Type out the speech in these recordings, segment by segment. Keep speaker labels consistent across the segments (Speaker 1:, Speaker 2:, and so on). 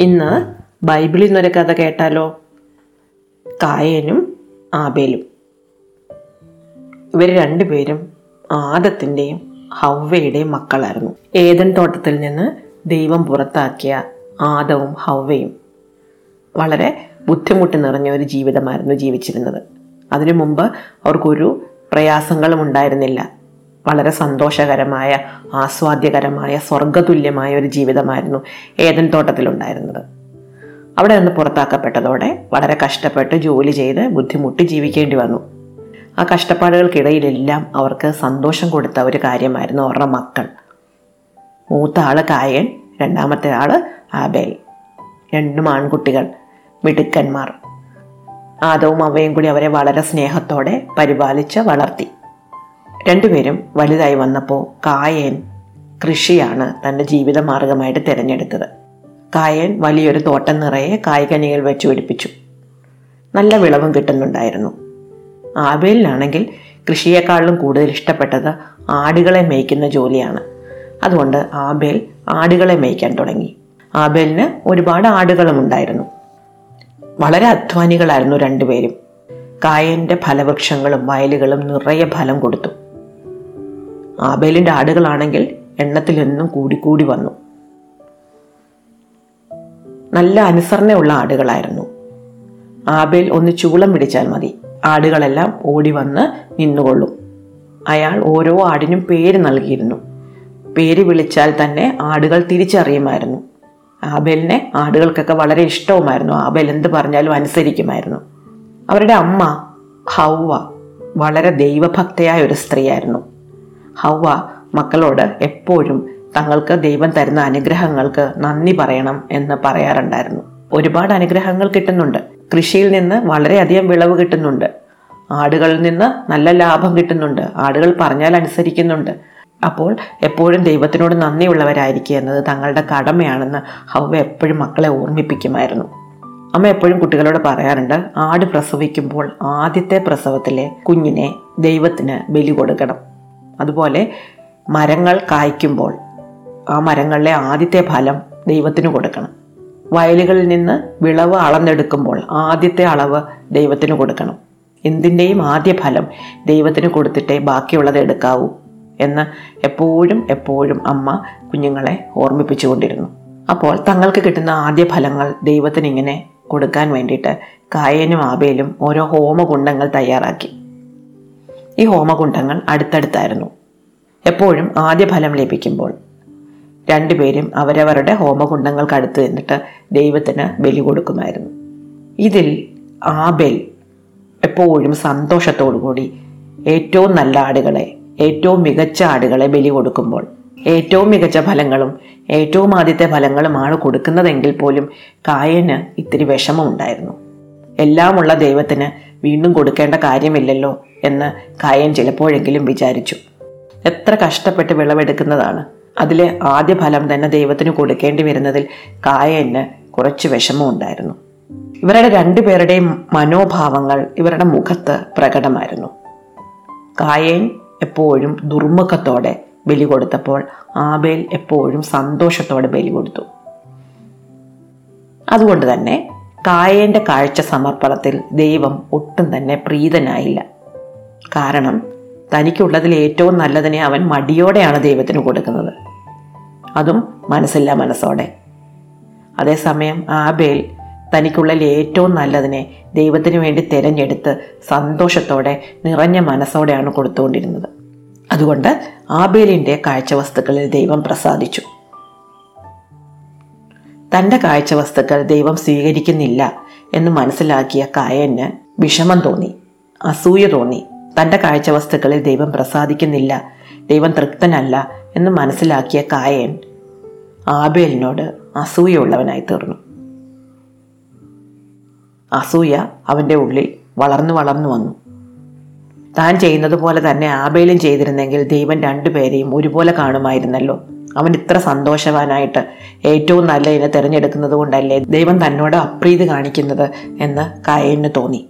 Speaker 1: ഇന്ന് ബൈബിളിൽ നിന്നൊരു കഥ കേട്ടാലോ? കായനും ആബേലും. ഇവർ രണ്ടുപേരും ആദത്തിന്റെയും ഹവ്വയുടെയും മക്കളായിരുന്നു. ഏതൻ തോട്ടത്തിൽ നിന്ന് ദൈവം പുറത്താക്കിയ ആദവും ഹവ്വയും വളരെ ബുദ്ധിമുട്ട് നിറഞ്ഞ ഒരു ജീവിതമായിരുന്നു ജീവിച്ചിരുന്നത്. അതിനു മുമ്പ് അവർക്കൊരു പ്രയാസങ്ങളും ഉണ്ടായിരുന്നില്ല. വളരെ സന്തോഷകരമായ ആസ്വാദ്യകരമായ സ്വർഗതുല്യമായ ഒരു ജീവിതമായിരുന്നു ഏതൻ തോട്ടത്തിലുണ്ടായിരുന്നത്. അവിടെ നിന്ന് പുറത്താക്കപ്പെട്ടതോടെ വളരെ കഷ്ടപ്പെട്ട് ജോലി ചെയ്ത് ബുദ്ധിമുട്ടി ജീവിക്കേണ്ടി വന്നു. ആ കഷ്ടപ്പാടുകൾക്കിടയിലെല്ലാം അവർക്ക് സന്തോഷം കൊടുത്ത ഒരു കാര്യമായിരുന്നു അവരുടെ മക്കൾ. മൂത്ത ആൾ കായൻ രണ്ടാമത്തെ ആൾ ആബേൽ. രണ്ടും ആൺകുട്ടികൾ മിടുക്കന്മാർ. ആദവും അവയും കൂടി അവരെ വളരെ സ്നേഹത്തോടെ പരിപാലിച്ച് വളർത്തി. രണ്ടുപേരും വലുതായി വന്നപ്പോൾ കായൻ കൃഷിയാണ് തന്റെ ജീവിത മാർഗമായിട്ട് തിരഞ്ഞെടുത്തത്. കായൻ വലിയൊരു തോട്ടം നിറയെ കായ്കനികൾ വെച്ച് പിടിപ്പിച്ചു. നല്ല വിളവും കിട്ടുന്നുണ്ടായിരുന്നു. ആബേലിനാണെങ്കിൽ കൃഷിയെക്കാളും കൂടുതൽ ഇഷ്ടപ്പെട്ടത് ആടുകളെ മേയ്ക്കുന്ന ജോലിയാണ്. അതുകൊണ്ട് ആബേൽ ആടുകളെ മേയ്ക്കാൻ തുടങ്ങി. ആബേലിന് ഒരുപാട് ആടുകളും ഉണ്ടായിരുന്നു. വളരെ അധ്വാനികളായിരുന്നു രണ്ടുപേരും. കായന്റെ ഫലവൃക്ഷങ്ങളും വയലുകളും നിറയെ ഫലം കൊടുത്തു. ആബേലിന്റെ ആടുകളാണെങ്കിൽ എണ്ണത്തിൽ എന്നും കൂടിക്കൂടി വന്നു. നല്ല അനുസരണയുള്ള ആടുകളായിരുന്നു. ആബേൽ ഒന്ന് ചൂളം പിടിച്ചാൽ മതി. ആടുകളെല്ലാം ഓടി വന്ന് നിന്നുകൊള്ളും. അയാൾ ഓരോ ആടിനും പേര് നൽകിയിരുന്നു. പേര് വിളിച്ചാൽ തന്നെ ആടുകൾ തിരിച്ചറിയുമായിരുന്നു. ആബേലിനെ ആടുകൾക്കൊക്കെ വളരെ ഇഷ്ടവുമായിരുന്നു. ആബേൽ എന്ത് പറഞ്ഞാലും അനുസരിക്കുമായിരുന്നു. അവരുടെ അമ്മ ഹൗവ വളരെ ദൈവഭക്തയായ ഒരു സ്ത്രീയായിരുന്നു. ഹൗവ മക്കളോട് എപ്പോഴും തങ്ങൾക്ക് ദൈവം തരുന്ന അനുഗ്രഹങ്ങൾക്ക് നന്ദി പറയണം എന്ന് പറയാറുണ്ടായിരുന്നു. ഒരുപാട് അനുഗ്രഹങ്ങൾ കിട്ടുന്നുണ്ട്. കൃഷിയിൽ നിന്ന് വളരെയധികം വിളവ് കിട്ടുന്നുണ്ട്. ആടുകളിൽ നിന്ന് നല്ല ലാഭം കിട്ടുന്നുണ്ട്. ആടുകൾ പറഞ്ഞാൽ അനുസരിക്കുന്നുണ്ട്. അപ്പോൾ എപ്പോഴും ദൈവത്തിനോട് നന്ദിയുള്ളവരായിരിക്കുക എന്നത് തങ്ങളുടെ കടമയാണെന്ന് ഹൗവ എപ്പോഴും മക്കളെ ഓർമ്മിപ്പിക്കുമായിരുന്നു. അമ്മ എപ്പോഴും കുട്ടികളോട് പറയാറുണ്ട് ആട് പ്രസവിക്കുമ്പോൾ ആദ്യത്തെ പ്രസവത്തിലെ കുഞ്ഞിനെ ദൈവത്തിന് ബലി കൊടുക്കണം. അതുപോലെ മരങ്ങൾ കായ്ക്കുമ്പോൾ ആ മരങ്ങളിലെ ആദ്യത്തെ ഫലം ദൈവത്തിന് കൊടുക്കണം. വയലുകളിൽ നിന്ന് വിളവ് അളന്നെടുക്കുമ്പോൾ ആദ്യത്തെ അളവ് ദൈവത്തിന് കൊടുക്കണം. എന്തിന്റെയും ആദ്യ ഫലം ദൈവത്തിന് കൊടുത്തിട്ടേ ബാക്കിയുള്ളത് എടുക്കാവൂ എന്ന് എപ്പോഴും എപ്പോഴും അമ്മ കുഞ്ഞുങ്ങളെ ഓർമ്മിപ്പിച്ചുകൊണ്ടിരുന്നു. അപ്പോൾ തങ്ങൾക്ക് കിട്ടുന്ന ആദ്യ ഫലങ്ങൾ ദൈവത്തിന് ഇങ്ങനെ കൊടുക്കാൻ വേണ്ടിയിട്ട് കായനും ആബേലും ഓരോ ഹോമകുണ്ടങ്ങൾ തയ്യാറാക്കി. ഈ ഹോമകുണ്ടങ്ങൾ അടുത്തടുത്തായിരുന്നു. എപ്പോഴും ആദ്യ ഫലം ലഭിക്കുമ്പോൾ രണ്ടുപേരും അവരവരുടെ ഹോമകുണ്ടങ്ങൾക്ക് അടുത്ത് നിന്നിട്ട് ദൈവത്തിന് ബലി കൊടുക്കുമായിരുന്നു. ഇതിൽ ആബേൽ എപ്പോഴും സന്തോഷത്തോടു കൂടി ഏറ്റവും നല്ല ആടുകളെ ഏറ്റവും മികച്ച ആടുകളെ ബലി കൊടുക്കുമ്പോൾ ഏറ്റവും മികച്ച ഫലങ്ങളും ഏറ്റവും ആദ്യത്തെ ഫലങ്ങളുമാണ് കൊടുക്കുന്നതെങ്കിൽ പോലും കായന് ഇത്തിരി വിഷമമുണ്ടായിരുന്നു. എല്ലാമുള്ള ദൈവത്തിന് വീണ്ടും കൊടുക്കേണ്ട കാര്യമില്ലല്ലോ എന്ന് കായൻ ചിലപ്പോഴെങ്കിലും വിചാരിച്ചു. എത്ര കഷ്ടപ്പെട്ട് വിളവെടുക്കുന്നതാണ്. അതിലെ ആദ്യ ഫലം തന്നെ ദൈവത്തിന് കൊടുക്കേണ്ടി വരുന്നതിൽ കായന് കുറച്ച് വിഷമമുണ്ടായിരുന്നു ഇവരുടെ രണ്ടുപേരുടെയും മനോഭാവങ്ങൾ ഇവരുടെ മുഖത്ത് പ്രകടമായിരുന്നു. കായൻ എപ്പോഴും ദുർമുഖത്തോടെ ബലി കൊടുത്തപ്പോൾ ആബേൽ എപ്പോഴും സന്തോഷത്തോടെ ബലി കൊടുത്തു. അതുകൊണ്ട് തന്നെ കായന്റെ കാഴ്ച സമർപ്പണത്തിൽ ദൈവം ഒട്ടും തന്നെ പ്രീതനായില്ല. കാരണം തനിക്കുള്ളതിൽ ഏറ്റവും നല്ലതിനെ അവൻ മടിയോടെയാണ് ദൈവത്തിന് കൊടുക്കുന്നത്. അതും മനസ്സില്ല മനസ്സോടെ. അതേസമയം ആബേൽ തനിക്കുള്ളിൽ ഏറ്റവും നല്ലതിനെ ദൈവത്തിന് വേണ്ടി തിരഞ്ഞെടുത്ത് സന്തോഷത്തോടെ നിറഞ്ഞ മനസ്സോടെയാണ് കൊടുത്തുകൊണ്ടിരുന്നത്. അതുകൊണ്ട് ആബേലിന്റെ കാഴ്ചവസ്തുക്കളിൽ ദൈവം പ്രസാദിച്ചു. തന്റെ കാഴ്ചവസ്തുക്കൾ ദൈവം സ്വീകരിക്കുന്നില്ല എന്ന് മനസ്സിലാക്കിയ കായന് വിഷമം തോന്നി അസൂയ തോന്നി. തന്റെ കാഴ്ചവസ്തുക്കളിൽ ദൈവം പ്രസാദിക്കുന്നില്ല ദൈവം തൃപ്തനല്ല എന്ന് മനസ്സിലാക്കിയ കായൻ ആബേലിനോട് അസൂയുള്ളവനായി തീർന്നു. അസൂയ അവന്റെ ഉള്ളിൽ വളർന്നു വളർന്നു വന്നു. താൻ ചെയ്യുന്നത് പോലെ തന്നെ ആബേലും ചെയ്തിരുന്നെങ്കിൽ ദൈവം രണ്ടുപേരെയും ഒരുപോലെ കാണുമായിരുന്നല്ലോ. അവൻ ഇത്ര സന്തോഷവാനായിട്ട് ഏറ്റവും നല്ല ഇനെ തിരഞ്ഞെടുക്കുന്നത് കൊണ്ടല്ലേ ദൈവം തന്നോട് അപ്രീതി കാണിക്കുന്നത് എന്ന് കായന് തോന്നി.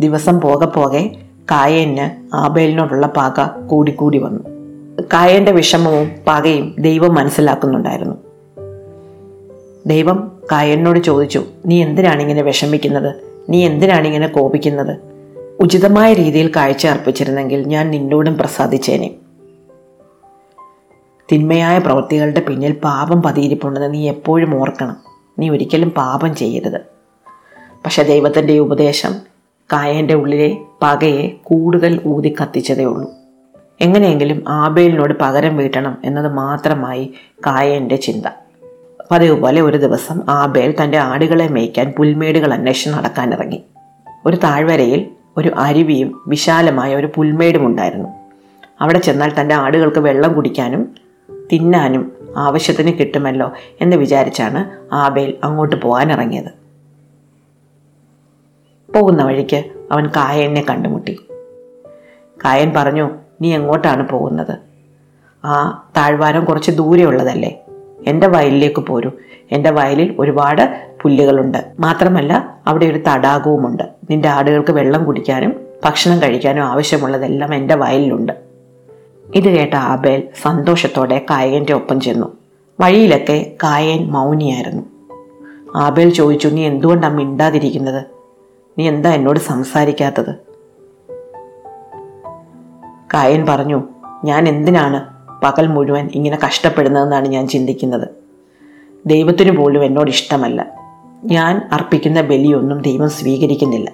Speaker 1: ദിവസം പോകെ പോകെ കായന് ആബേലിനോടുള്ള പാക കൂടിക്കൂടി വന്നു. കായന്റെ വിഷമവും പാകയും ദൈവം മനസ്സിലാക്കുന്നുണ്ടായിരുന്നു. ദൈവം കായനോട് ചോദിച്ചു നീ എന്തിനാണ് ഇങ്ങനെ വിഷമിക്കുന്നത്? നീ എന്തിനാണ് ഇങ്ങനെ കോപിക്കുന്നത്? ഉചിതമായ രീതിയിൽ കാഴ്ച അർപ്പിച്ചിരുന്നെങ്കിൽ ഞാൻ നിന്നോടും പ്രസാദിച്ചേനെ. തിന്മയായ പ്രവൃത്തികളുടെ പിന്നിൽ പാപം പതിയിരിപ്പുണ്ടെന്ന് നീ എപ്പോഴും ഓർക്കണം. നീ ഒരിക്കലും പാപം ചെയ്യരുത്. പക്ഷെ ദൈവത്തിന്റെ ഉപദേശം കായന്റെ ഉള്ളിലെ പകയെ കൂടുതൽ ഊതി കത്തിച്ചതേ ഉള്ളൂ. എങ്ങനെയെങ്കിലും ആബേലിനോട് പകരം വീട്ടണം എന്നത് മാത്രമായി കായന്റെ ചിന്ത. പതിവ് പോലെ ഒരു ദിവസം ആബേൽ തന്റെ ആടുകളെ മേയ്ക്കാൻ പുൽമേടുകൾ അന്വേഷിച്ച് നടക്കാനിറങ്ങി ഒരു താഴ്വരയിൽ ഒരു അരുവിയും വിശാലമായ ഒരു പുൽമേടും ഉണ്ടായിരുന്നു. അവിടെ ചെന്നാൽ തന്റെ ആടുകൾക്ക് വെള്ളം കുടിക്കാനും തിന്നാനും ആവശ്യത്തിന് കിട്ടുമല്ലോ എന്ന് വിചാരിച്ചാണ് ആബേൽ അങ്ങോട്ട് പോകാനിറങ്ങിയത് പോകുന്ന വഴിക്ക് അവൻ കായനെ കണ്ടുമുട്ടി. കായൻ പറഞ്ഞു നീ എങ്ങോട്ടാണ് പോകുന്നത്? ആ താഴ്വാരം കുറച്ച് ദൂരെയുള്ളതല്ലേ. എന്റെ വയലിലേക്ക് പോരൂ. എന്റെ വയലിൽ ഒരുപാട് പുല്ലുകളുണ്ട്. മാത്രമല്ല അവിടെ ഒരു തടാകവുമുണ്ട്. നിന്റെ ആടുകൾക്ക് വെള്ളം കുടിക്കാനും ഭക്ഷണം കഴിക്കാനും ആവശ്യമുള്ളതെല്ലാം എന്റെ വയലിലുണ്ട്. ഇത് കേട്ട അബേൽ സന്തോഷത്തോടെ കായകന്റെ ഒപ്പം ചെന്നു. വഴിയിലൊക്കെ കായൻ മൗനിയായിരുന്നു. ആബേൽ ചോദിച്ചു നീ എന്തുകൊണ്ടാണ് മിണ്ടാതിരിക്കുന്നത്? നീ എന്താ എന്നോട് സംസാരിക്കാത്തത്? കായൻ പറഞ്ഞു ഞാൻ എന്തിനാണ് പകൽ മുഴുവൻ ഇങ്ങനെ കഷ്ടപ്പെടുന്നതെന്നാണ് ഞാൻ ചിന്തിക്കുന്നത്. ദൈവത്തിനു പോലും എന്നോട് ഇഷ്ടമല്ല. ഞാൻ അർപ്പിക്കുന്ന ബലിയൊന്നും ദൈവം സ്വീകരിക്കുന്നില്ല.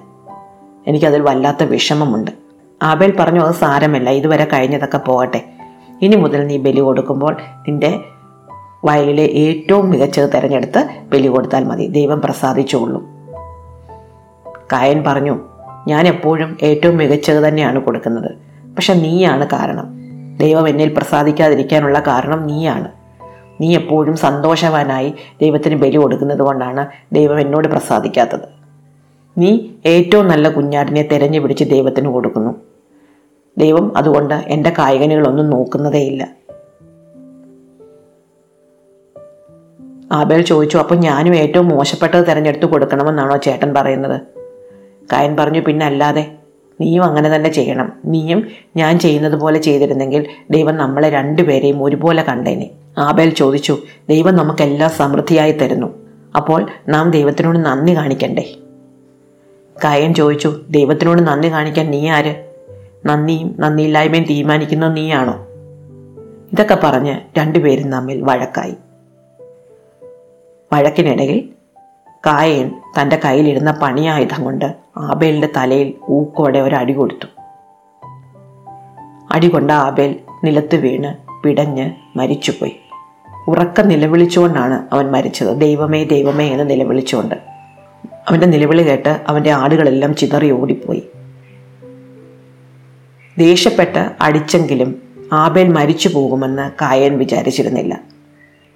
Speaker 1: എനിക്കതിൽ വല്ലാത്ത വിഷമമുണ്ട്. ആബേൽ പറഞ്ഞു അത് സാരമല്ല ഇതുവരെ കഴിഞ്ഞതൊക്കെ പോകട്ടെ. ഇനി മുതൽ നീ ബലി കൊടുക്കുമ്പോൾ നിന്റെ വയലിലെ ഏറ്റവും മികച്ചത് തിരഞ്ഞെടുത്ത് ബലി കൊടുത്താൽ മതി. ദൈവം പ്രസാദിച്ചുകൊള്ളും. കായൻ പറഞ്ഞു ഞാൻ എപ്പോഴും ഏറ്റവും മികച്ചത് തന്നെയാണ് കൊടുക്കുന്നത്. പക്ഷെ നീയാണ് കാരണം. ദൈവം എന്നിൽ പ്രസാദിക്കാതിരിക്കാനുള്ള കാരണം നീയാണ്. നീ എപ്പോഴും സന്തോഷവാനായി ദൈവത്തിന് ബലി കൊടുക്കുന്നത് കൊണ്ടാണ് ദൈവം എന്നോട് പ്രസാദിക്കാത്തത്. നീ ഏറ്റവും നല്ല കുഞ്ഞാടിനെ തിരഞ്ഞു പിടിച്ച് ദൈവത്തിന് കൊടുക്കുന്നു ദൈവം അതുകൊണ്ട് എന്റെ കായികനികളൊന്നും നോക്കുന്നതേയില്ല. ആബേൽ ചോദിച്ചു അപ്പം ഞാനും ഏറ്റവും മോശപ്പെട്ടത് തിരഞ്ഞെടുത്ത് കൊടുക്കണമെന്നാണോ ചേട്ടൻ പറയുന്നത്? കായൻ പറഞ്ഞു പിന്നെ അല്ലാതെ നീയും അങ്ങനെ തന്നെ ചെയ്യണം. നീയും ഞാൻ ചെയ്യുന്നത് പോലെ ചെയ്തിരുന്നെങ്കിൽ ദൈവം നമ്മളെ രണ്ടുപേരെയും ഒരുപോലെ കണ്ടേനെ. ആബേൽ ചോദിച്ചു ദൈവം നമുക്കെല്ലാം സമൃദ്ധിയായി തരുന്നു. അപ്പോൾ നാം ദൈവത്തിനോട് നന്ദി കാണിക്കണ്ടേ? കായൻ ചോദിച്ചു ദൈവത്തിനോട് നന്ദി കാണിക്കാൻ നീ ആര്? നന്ദിയും നന്ദിയില്ലായ്മയും തീരുമാനിക്കുന്നത് നീയാണോ? ഇതൊക്കെ പറഞ്ഞ് രണ്ടുപേരും തമ്മിൽ വഴക്കായി. വഴക്കിനിടയിൽ കായൻ തന്റെ കയ്യിലിരുന്ന പണിയായുധം കൊണ്ട് ആബേലിന്റെ തലയിൽ ഊക്കോടെ ഒരു അടി കൊടുത്തു. അടി കൊണ്ട ആബേൽ നിലത്ത് വീണ് പിടഞ്ഞ് മരിച്ചുപോയി. ഉറക്ക നിലവിളിച്ചുകൊണ്ടാണ് അവൻ മരിച്ചത്. ദൈവമേ ദൈവമേ എന്ന് നിലവിളിച്ചുകൊണ്ട്. അവന്റെ നിലവിളി കേട്ട് അവന്റെ ആടുകളെല്ലാം ചിതറി ഓടിപ്പോയി. ദേഷ്യപ്പെട്ട് അടിച്ചെങ്കിലും ആബേൽ മരിച്ചു പോകുമെന്ന് കായൻ വിചാരിച്ചിരുന്നില്ല.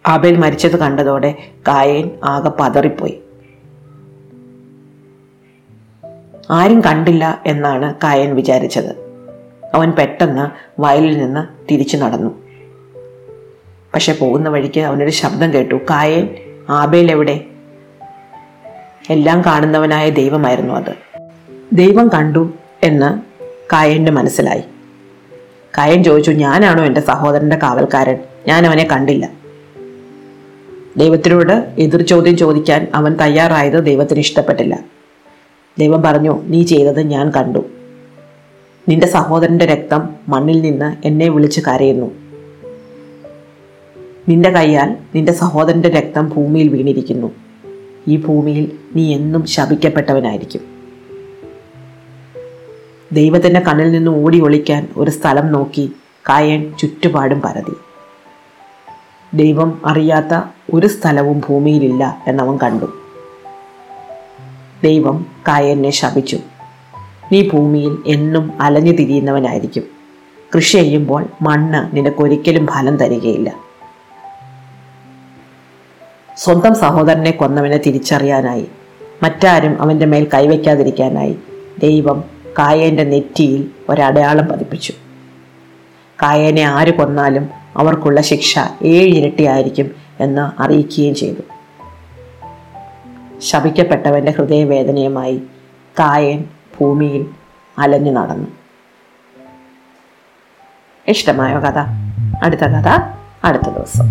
Speaker 1: ആബേൽ മരിച്ചത് കണ്ടതോടെ കായൻ ആകെ പതറിപ്പോയി. ആരും കണ്ടില്ല എന്നാണ് കായൻ വിചാരിച്ചത്. അവൻ പെട്ടെന്ന് വയലിൽ നിന്ന് തിരിച്ചു നടന്നു. പക്ഷെ പോകുന്ന വഴിക്ക് അവനൊരു ശബ്ദം കേട്ടു. കായൻ ആബേൽ എവിടെ? എല്ലാം കാണുന്നവനായ ദൈവമായിരുന്നു അത്. ദൈവം കണ്ടു എന്ന് കായന്റെ മനസ്സിലായി. കായൻ ചോദിച്ചു ഞാനാണോ എന്റെ സഹോദരന്റെ കാവൽക്കാരൻ? ഞാൻ അവനെ കണ്ടില്ല. ദൈവത്തിനോട് എതിർ ചോദ്യം ചോദിക്കാൻ അവൻ തയ്യാറായത് ദൈവത്തിന് ഇഷ്ടപ്പെട്ടില്ല. ദൈവം പറഞ്ഞു നീ ചെയ്തത് ഞാൻ കണ്ടു. നിന്റെ സഹോദരന്റെ രക്തം മണ്ണിൽ നിന്ന് എന്നെ വിളിച്ച് കരയുന്നു. നിന്റെ കൈയാൽ നിന്റെ സഹോദരന്റെ രക്തം ഭൂമിയിൽ വീണിരിക്കുന്നു. ഈ ഭൂമിയിൽ നീ എന്നും ശപിക്കപ്പെട്ടവനായിരിക്കും. ദൈവത്തിന്റെ കണ്ണിൽ നിന്ന് ഓടി ഒളിക്കാൻ ഒരു സ്ഥലം നോക്കി കായൻ ചുറ്റുപാടും പരതി. ദൈവം അറിയാത്ത ഒരു സ്ഥലവും ഭൂമിയിലില്ല എന്നവൻ കണ്ടു. ദൈവം കായനെ ശപിച്ചു. നീ ഭൂമിയിൽ എന്നും അലഞ്ഞു തിരിയുന്നവനായിരിക്കും. കൃഷി ചെയ്യുമ്പോൾ മണ്ണ് നിനക്കൊരിക്കലും ഫലം തരികയില്ല. സ്വന്തം സഹോദരനെ കൊന്നവനെ തിരിച്ചറിയാനായി. മറ്റാരും അവന്റെ മേൽ കൈവയ്ക്കാതിരിക്കാനായി. ദൈവം കായേന്റെ നെറ്റിയിൽ ഒരടയാളം പതിപ്പിച്ചു. കായേനെ ആര് കൊന്നാലും അവർക്കുള്ള ശിക്ഷ ഏഴിരട്ടിയായിരിക്കും എന്ന് അറിയിക്കുകയും ചെയ്തു. ശപിക്കപ്പെട്ടവന്റെ ഹൃദയവേദനയുമായി കായൻ ഭൂമിയിൽ അലഞ്ഞു നടന്നു. ഇഷ്ടമായ കഥ? അടുത്ത കഥ അടുത്ത ദിവസം.